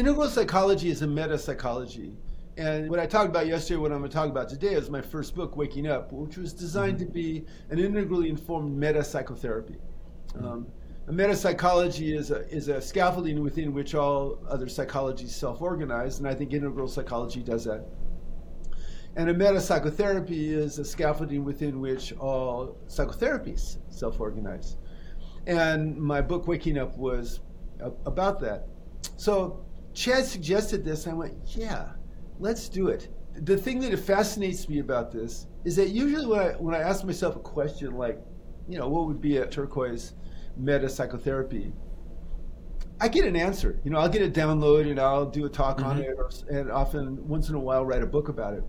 integral psychology is a meta psychology. And what I talked about yesterday, what I'm going to talk about today, is my first book, Waking Up, which was designed mm-hmm. to be an integrally informed meta psychotherapy. Mm-hmm. Um, a meta psychology is a, is a scaffolding within which all other psychologies self organize, and I think integral psychology does that. And a meta psychotherapy is a scaffolding within which all psychotherapies self organize. And my book, Waking Up, was about that. So Chad suggested this. I went, yeah, let's do it. The thing that fascinates me about this is that usually when I, when I ask myself a question like, you know, what would be a turquoise meta psychotherapy? I get an answer. You know, I'll get a download and I'll do a talk mm-hmm. on it, or, and often once in a while write a book about it.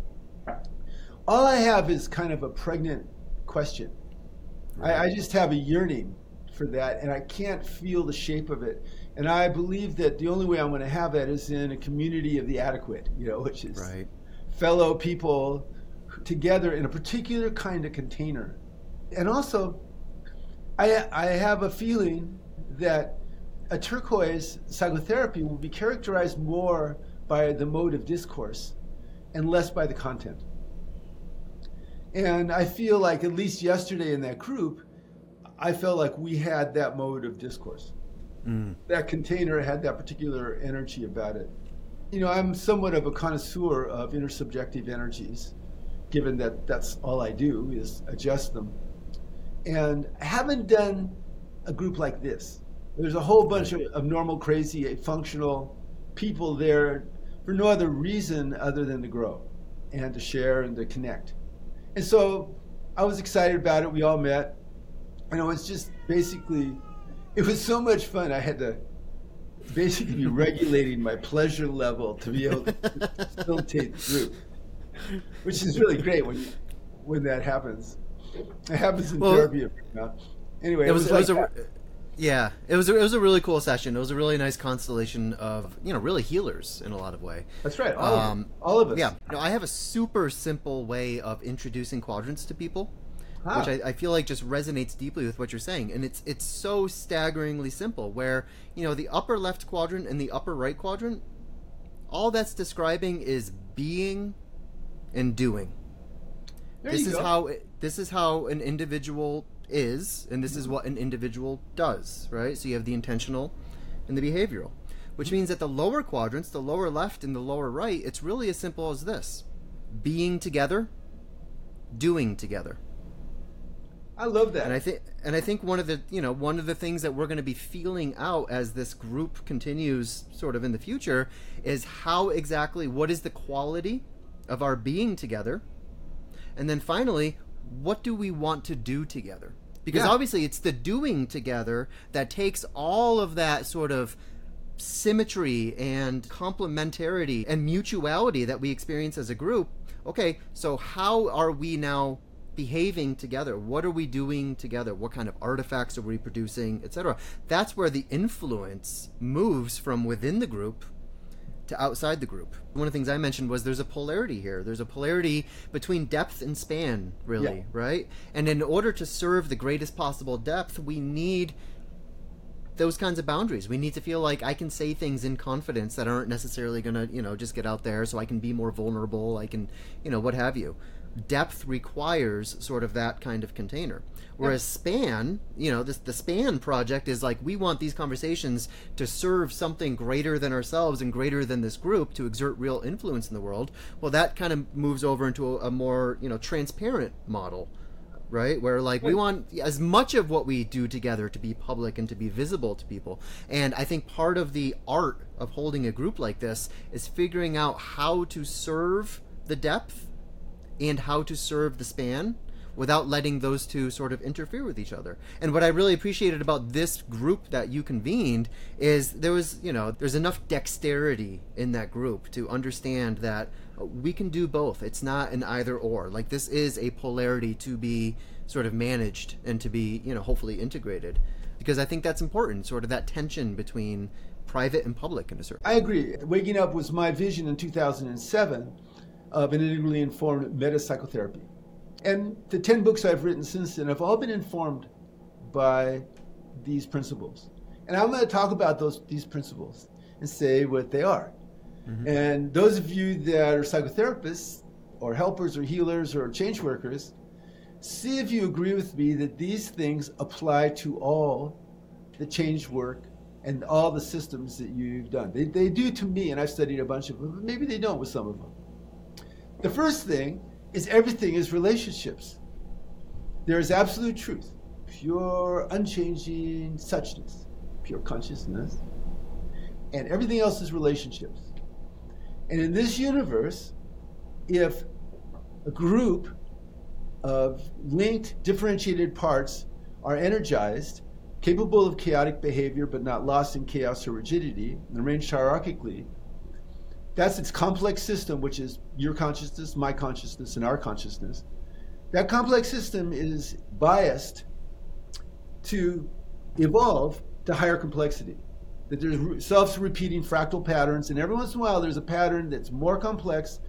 All I have is kind of a pregnant question. Right. I, I just have a yearning for that, and I can't feel the shape of it. And I believe that the only way I'm going to have that is in a community of the adequate, you know, which is right. fellow people together in a particular kind of container. And also, I, I have a feeling that a turquoise psychotherapy will be characterized more by the mode of discourse and less by the content. And I feel like, at least yesterday in that group, I felt like we had that mode of discourse. Mm. That container had that particular energy about it. You know, I'm somewhat of a connoisseur of intersubjective energies, given that that's all I do is adjust them. And I haven't done a group like this. There's a whole bunch of, of normal, crazy, functional people there for no other reason other than to grow and to share and to connect. And so I was excited about it. We all met. You know, it's just basically, it was so much fun. I had to basically be regulating my pleasure level to be able to facilitate the group, which is really great when when that happens. It happens in well, therapy. Anyway, it was, it was, it was like a, yeah, it was a, it was a really cool session. It was a really nice constellation of you know really healers in a lot of way. That's right. All, um, of, all of us. Yeah. You know, I have a super simple way of introducing quadrants to people, huh. which I, I, feel like just resonates deeply with what you're saying, and it's it's so staggeringly simple. Where you know the upper left quadrant and the upper right quadrant, all that's describing is being and doing. There this is go. how this is how an individual is, and this is what an individual does, right? So you have the intentional and the behavioral, which means that the lower quadrants, the lower left and the lower right, it's really as simple as this being together, doing together. I love that. And I think and I think one of the you know one of the things that we're going to be feeling out as this group continues sort of in the future is how exactly what is the quality of our being together and then finally what do we want to do together because yeah. obviously it's the doing together that takes all of that sort of symmetry and complementarity and mutuality that we experience as a group okay so how are we now behaving together what are we doing together what kind of artifacts are we producing etc that's where the influence moves from within the group to outside the group. One of the things I mentioned was there's a polarity here. There's a polarity between depth and span, really, yeah. right? And in order to serve the greatest possible depth, we need those kinds of boundaries. We need to feel like I can say things in confidence that aren't necessarily going to, you know, just get out there so I can be more vulnerable. I can, you know, what have you depth requires sort of that kind of container. Whereas span, you know, this the span project is like we want these conversations to serve something greater than ourselves and greater than this group to exert real influence in the world. Well, that kind of moves over into a, a more, you know, transparent model. Right, where like we want as much of what we do together to be public and to be visible to people. And I think part of the art of holding a group like this is figuring out how to serve the depth and how to serve the span without letting those two sort of interfere with each other. And what I really appreciated about this group that you convened is there was, you know, there's enough dexterity in that group to understand that uh, we can do both. It's not an either or. Like this is a polarity to be sort of managed and to be, you know, hopefully integrated. Because I think that's important, sort of that tension between private and public in a certain I agree. Waking Up was my vision in 2007 of an integrally informed meta psychotherapy. And the 10 books I've written since then have all been informed by these principles. And I'm going to talk about those these principles and say what they are. Mm-hmm. And those of you that are psychotherapists or helpers or healers or change workers, see if you agree with me that these things apply to all the change work and all the systems that you've done. They, they do to me, and I've studied a bunch of them, but maybe they don't with some of them. The first thing is everything is relationships. There is absolute truth, pure, unchanging suchness, pure consciousness, and everything else is relationships. And in this universe, if a group of linked, differentiated parts are energized, capable of chaotic behavior but not lost in chaos or rigidity, and arranged hierarchically, that's its complex system, which is your consciousness, my consciousness, and our consciousness. That complex system is biased to evolve to higher complexity. That there's self repeating fractal patterns, and every once in a while there's a pattern that's more complex,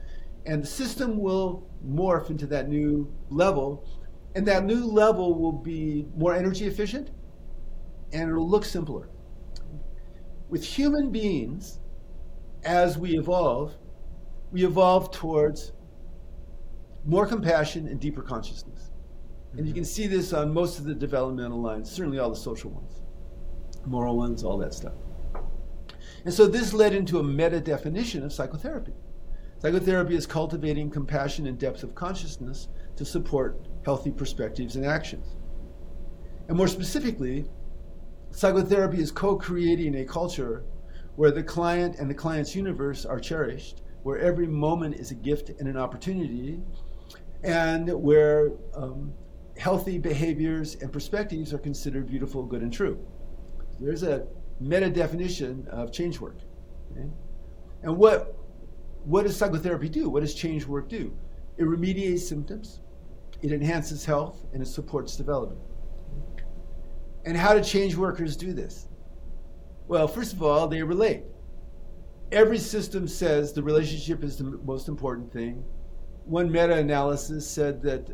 and the system will morph into that new level, and that new level will be more energy efficient and it'll look simpler. With human beings, as we evolve, we evolve towards more compassion and deeper consciousness. And you mm-hmm. can see this on most of the developmental lines, certainly all the social ones, moral ones, all that stuff. And so this led into a meta definition of psychotherapy. Psychotherapy is cultivating compassion and depth of consciousness to support healthy perspectives and actions. And more specifically, psychotherapy is co creating a culture where the client and the client's universe are cherished, where every moment is a gift and an opportunity, and where um, healthy behaviors and perspectives are considered beautiful, good, and true. There's a meta definition of change work. Okay? And what, what does psychotherapy do? What does change work do? It remediates symptoms, it enhances health, and it supports development. And how do change workers do this? Well, first of all, they relate. Every system says the relationship is the most important thing. One meta analysis said that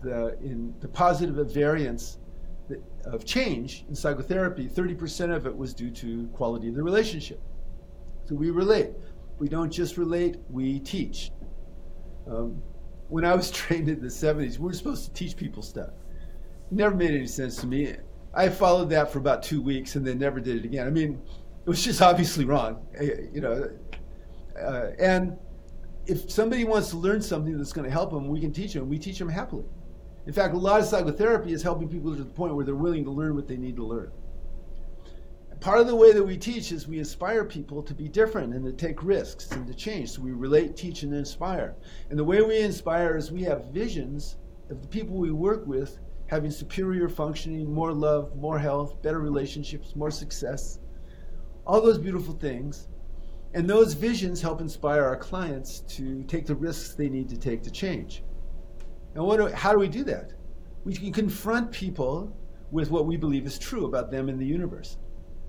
the, in the positive variance of change in psychotherapy, 30% of it was due to quality of the relationship. So we relate. We don't just relate, we teach. Um, when I was trained in the 70s, we were supposed to teach people stuff. It never made any sense to me. I followed that for about two weeks and then never did it again. I mean, it was just obviously wrong, eh, you know. Uh, and if somebody wants to learn something that's going to help them, we can teach them. We teach them happily. In fact, a lot of psychotherapy is helping people to the point where they're willing to learn what they need to learn. Part of the way that we teach is we inspire people to be different and to take risks and to change. So we relate, teach, and inspire. And the way we inspire is we have visions of the people we work with having superior functioning, more love, more health, better relationships, more success, all those beautiful things. And those visions help inspire our clients to take the risks they need to take to change. And what do, how do we do that? We can confront people with what we believe is true about them in the universe.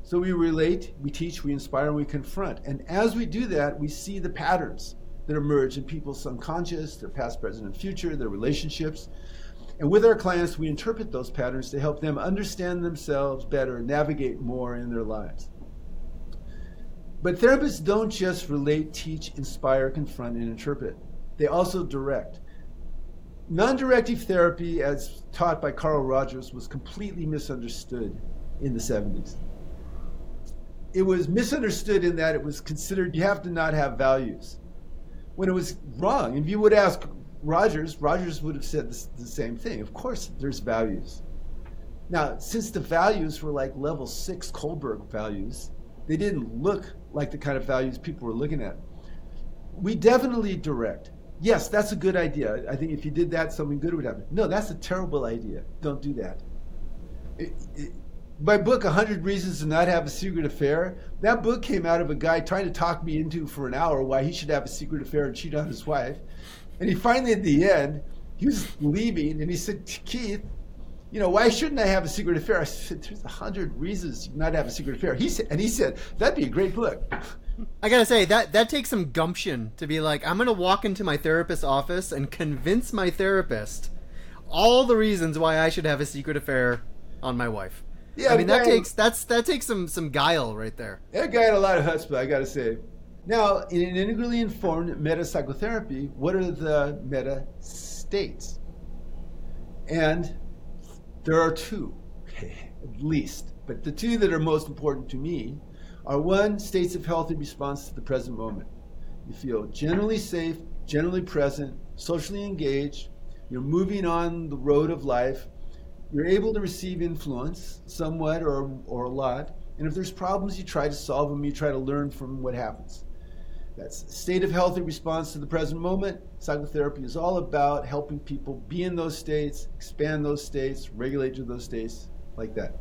So we relate, we teach, we inspire, and we confront. And as we do that, we see the patterns that emerge in people's subconscious, their past, present, and future, their relationships. And with our clients, we interpret those patterns to help them understand themselves better, navigate more in their lives. But therapists don't just relate, teach, inspire, confront, and interpret. They also direct. Non directive therapy, as taught by Carl Rogers, was completely misunderstood in the 70s. It was misunderstood in that it was considered you have to not have values. When it was wrong, if you would ask Rogers, Rogers would have said the, the same thing. Of course, there's values. Now, since the values were like level six Kohlberg values, they didn't look like the kind of values people were looking at. We definitely direct. Yes, that's a good idea. I think if you did that, something good would happen. No, that's a terrible idea. Don't do that. It, it, my book, 100 Reasons to Not Have a Secret Affair, that book came out of a guy trying to talk me into for an hour why he should have a secret affair and cheat on his wife. And he finally, at the end, he was leaving, and he said, Keith, you know, why shouldn't I have a secret affair? I said, there's a hundred reasons you not to have a secret affair. He said, and he said, that'd be a great book. I gotta say that that takes some gumption to be like, I'm gonna walk into my therapist's office and convince my therapist all the reasons why I should have a secret affair on my wife. Yeah, I mean that Brian- takes that's that takes some some guile right there. That guy had a lot of chutzpah, I gotta say. Now, in an integrally informed meta psychotherapy, what are the meta states? And there are two, at least. But the two that are most important to me are one, states of health in response to the present moment. You feel generally safe, generally present, socially engaged, you're moving on the road of life, you're able to receive influence somewhat or, or a lot. And if there's problems, you try to solve them, you try to learn from what happens. That's state of healthy response to the present moment. Psychotherapy is all about helping people be in those states, expand those states, regulate to those states, like that.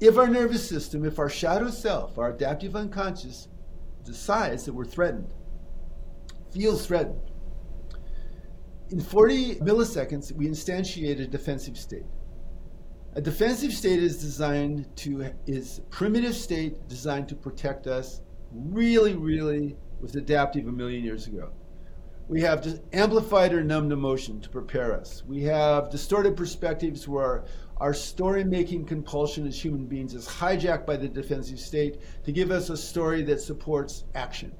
If our nervous system, if our shadow self, our adaptive unconscious, decides that we're threatened, feels threatened, in 40 milliseconds, we instantiate a defensive state. A defensive state is designed to is primitive state designed to protect us. Really, really was adaptive a million years ago. We have amplified or numbed emotion to prepare us. We have distorted perspectives where our story making compulsion as human beings is hijacked by the defensive state to give us a story that supports action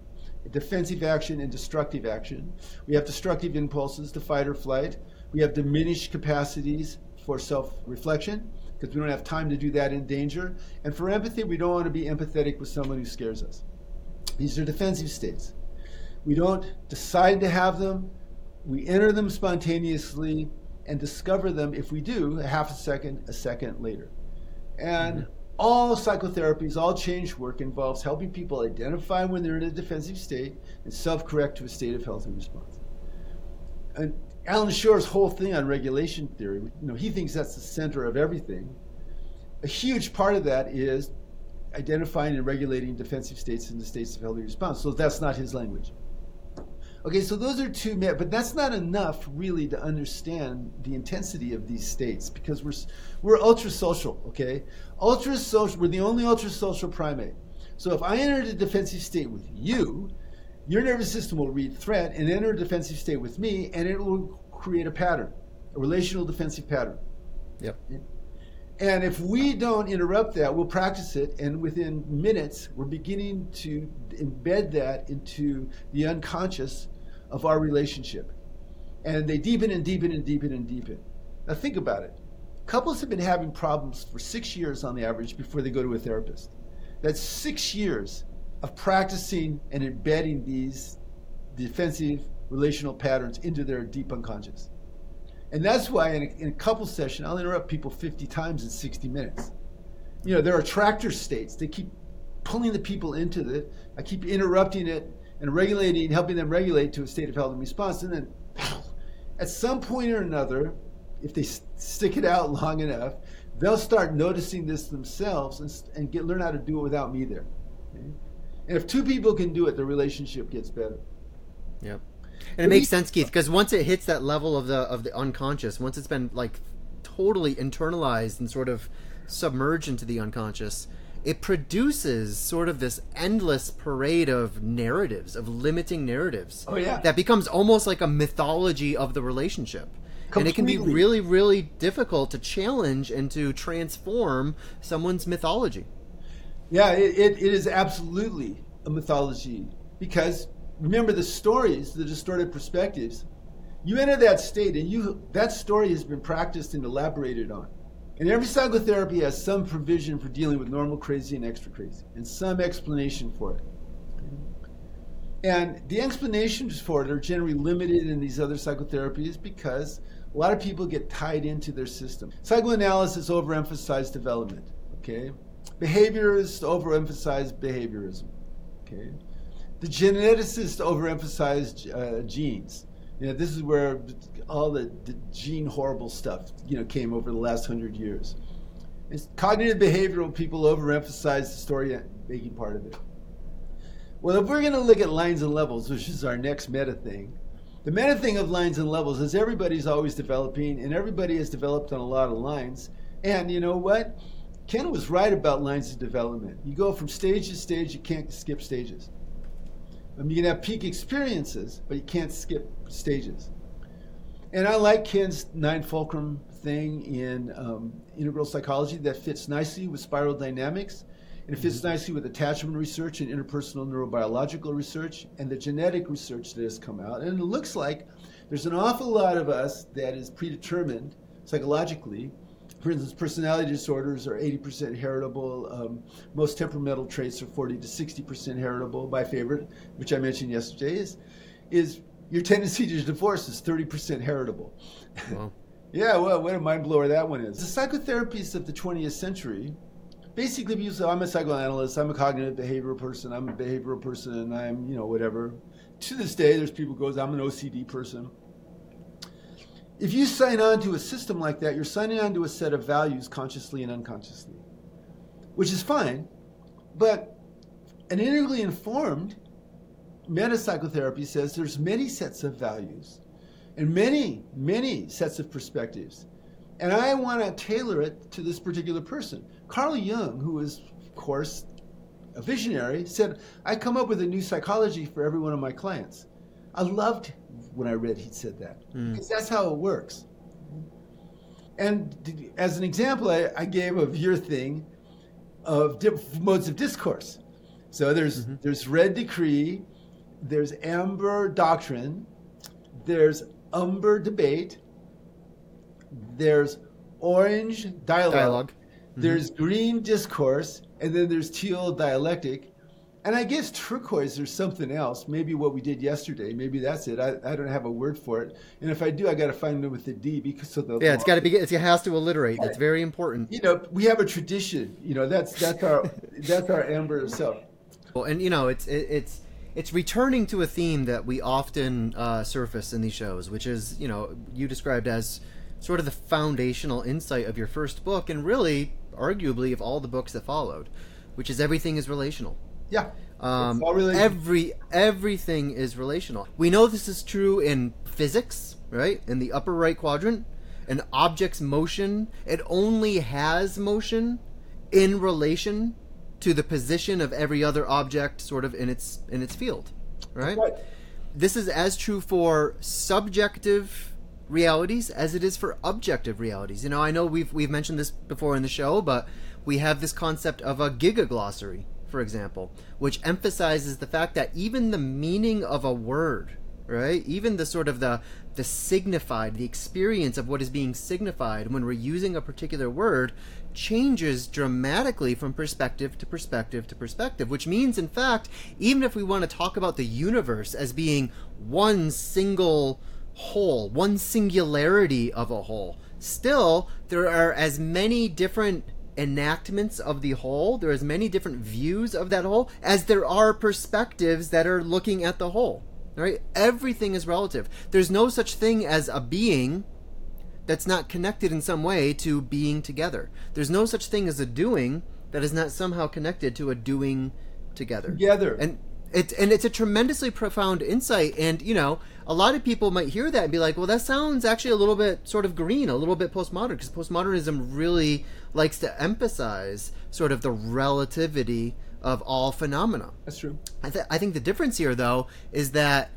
defensive action and destructive action. We have destructive impulses to fight or flight. We have diminished capacities for self reflection because we don't have time to do that in danger. And for empathy, we don't want to be empathetic with someone who scares us. These are defensive states. We don't decide to have them, we enter them spontaneously and discover them if we do a half a second, a second later. And mm-hmm. all psychotherapies, all change work involves helping people identify when they're in a defensive state and self correct to a state of healthy response. And Allan Schore's whole thing on regulation theory, you know, he thinks that's the center of everything. A huge part of that is identifying and regulating defensive states and the states of healthy response. So that's not his language. Okay, so those are two, but that's not enough really to understand the intensity of these states because we're we're ultra social. Okay, ultra social. We're the only ultra social primate. So if I enter a defensive state with you, your nervous system will read threat and enter a defensive state with me, and it will create a pattern, a relational defensive pattern. Yep. And if we don't interrupt that, we'll practice it, and within minutes, we're beginning to embed that into the unconscious of our relationship. And they deepen and deepen and deepen and deepen. Now, think about it. Couples have been having problems for six years on the average before they go to a therapist. That's six years of practicing and embedding these defensive relational patterns into their deep unconscious. And that's why in a, in a couple session, I'll interrupt people 50 times in 60 minutes. You know, there are attractor states. They keep pulling the people into it. I keep interrupting it and regulating, helping them regulate to a state of health and response. And then at some point or another, if they stick it out long enough, they'll start noticing this themselves and, and get learn how to do it without me there. okay? And if two people can do it, the relationship gets better. Yep. And it makes sense, Keith, because once it hits that level of the of the unconscious, once it's been like totally internalized and sort of submerged into the unconscious, it produces sort of this endless parade of narratives, of limiting narratives. Oh, yeah. That becomes almost like a mythology of the relationship. And it can be really, really difficult to challenge and to transform someone's mythology. Yeah, it, it, it is absolutely a mythology because remember the stories, the distorted perspectives. You enter that state, and you that story has been practiced and elaborated on. And every psychotherapy has some provision for dealing with normal crazy and extra crazy, and some explanation for it. And the explanations for it are generally limited in these other psychotherapies because a lot of people get tied into their system. Psychoanalysis overemphasized development, okay? Behaviorists overemphasize behaviorism, okay? The geneticists overemphasized uh, genes. You know, this is where all the, the gene horrible stuff, you know, came over the last hundred years. It's cognitive behavioral people overemphasize the story making part of it. Well, if we're going to look at lines and levels, which is our next meta thing, the meta thing of lines and levels is everybody's always developing, and everybody has developed on a lot of lines. And you know what? Ken was right about lines of development. You go from stage to stage, you can't skip stages. I mean, you can have peak experiences, but you can't skip stages. And I like Ken's nine fulcrum thing in um, integral psychology that fits nicely with spiral dynamics. And it fits mm-hmm. nicely with attachment research and interpersonal neurobiological research and the genetic research that has come out. And it looks like there's an awful lot of us that is predetermined psychologically. For instance, personality disorders are 80% heritable. Um, most temperamental traits are 40 to 60% heritable. My favorite, which I mentioned yesterday, is is your tendency to divorce is 30% heritable. Wow. yeah, well, what a mind blower that one is. The psychotherapies of the 20th century basically because I'm a psychoanalyst, I'm a cognitive behavioral person, I'm a behavioral person, I'm, you know, whatever. To this day, there's people who goes, I'm an OCD person. If you sign on to a system like that, you're signing on to a set of values consciously and unconsciously, which is fine. But an integrally informed metapsychotherapy says there's many sets of values and many, many sets of perspectives. And I want to tailor it to this particular person. Carl Jung, who is, of course, a visionary, said, I come up with a new psychology for every one of my clients. I loved when I read he said that, mm. because that's how it works. And as an example, I, I gave of your thing of modes of discourse. So there's mm-hmm. there's red decree, there's amber doctrine, there's umber debate, there's orange dialogue, dialogue. Mm-hmm. there's green discourse, and then there's teal dialectic. And I guess turquoise or something else, maybe what we did yesterday, maybe that's it. I, I don't have a word for it. And if I do, I got to find it with the D because so the Yeah, it's got to be it has to alliterate. That's very important. You know, we have a tradition. You know, that's that's our that's our amber self. Well, and you know, it's it, it's it's returning to a theme that we often uh, surface in these shows, which is you know you described as sort of the foundational insight of your first book, and really, arguably, of all the books that followed, which is everything is relational. Yeah. Um, every everything is relational. We know this is true in physics, right? In the upper right quadrant, an object's motion it only has motion in relation to the position of every other object sort of in its in its field right, right. this is as true for subjective realities as it is for objective realities you know i know we've we've mentioned this before in the show but we have this concept of a gigaglossary for example which emphasizes the fact that even the meaning of a word right even the sort of the the signified the experience of what is being signified when we're using a particular word changes dramatically from perspective to perspective to perspective, which means, in fact, even if we want to talk about the universe as being one single whole, one singularity of a whole, still, there are as many different enactments of the whole, there are as many different views of that whole as there are perspectives that are looking at the whole. Right? Everything is relative. There's no such thing as a being that's not connected in some way to being together. There's no such thing as a doing that is not somehow connected to a doing together. Together. And it's and it's a tremendously profound insight and you know a lot of people might hear that and be like well that sounds actually a little bit sort of green a little bit postmodern because postmodernism really likes to emphasize sort of the relativity of all phenomena that's true I, th- I think the difference here though is that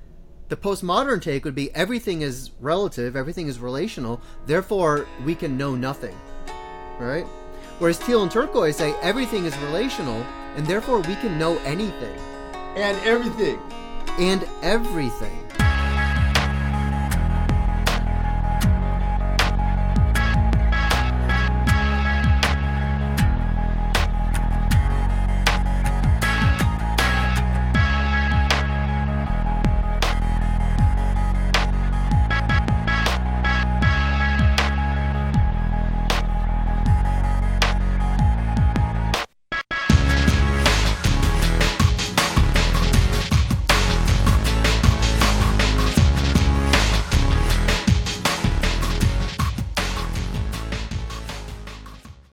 the postmodern take would be everything is relative, everything is relational, therefore we can know nothing. Right? Whereas teal and turquoise say everything is relational, and therefore we can know anything. And everything. And everything.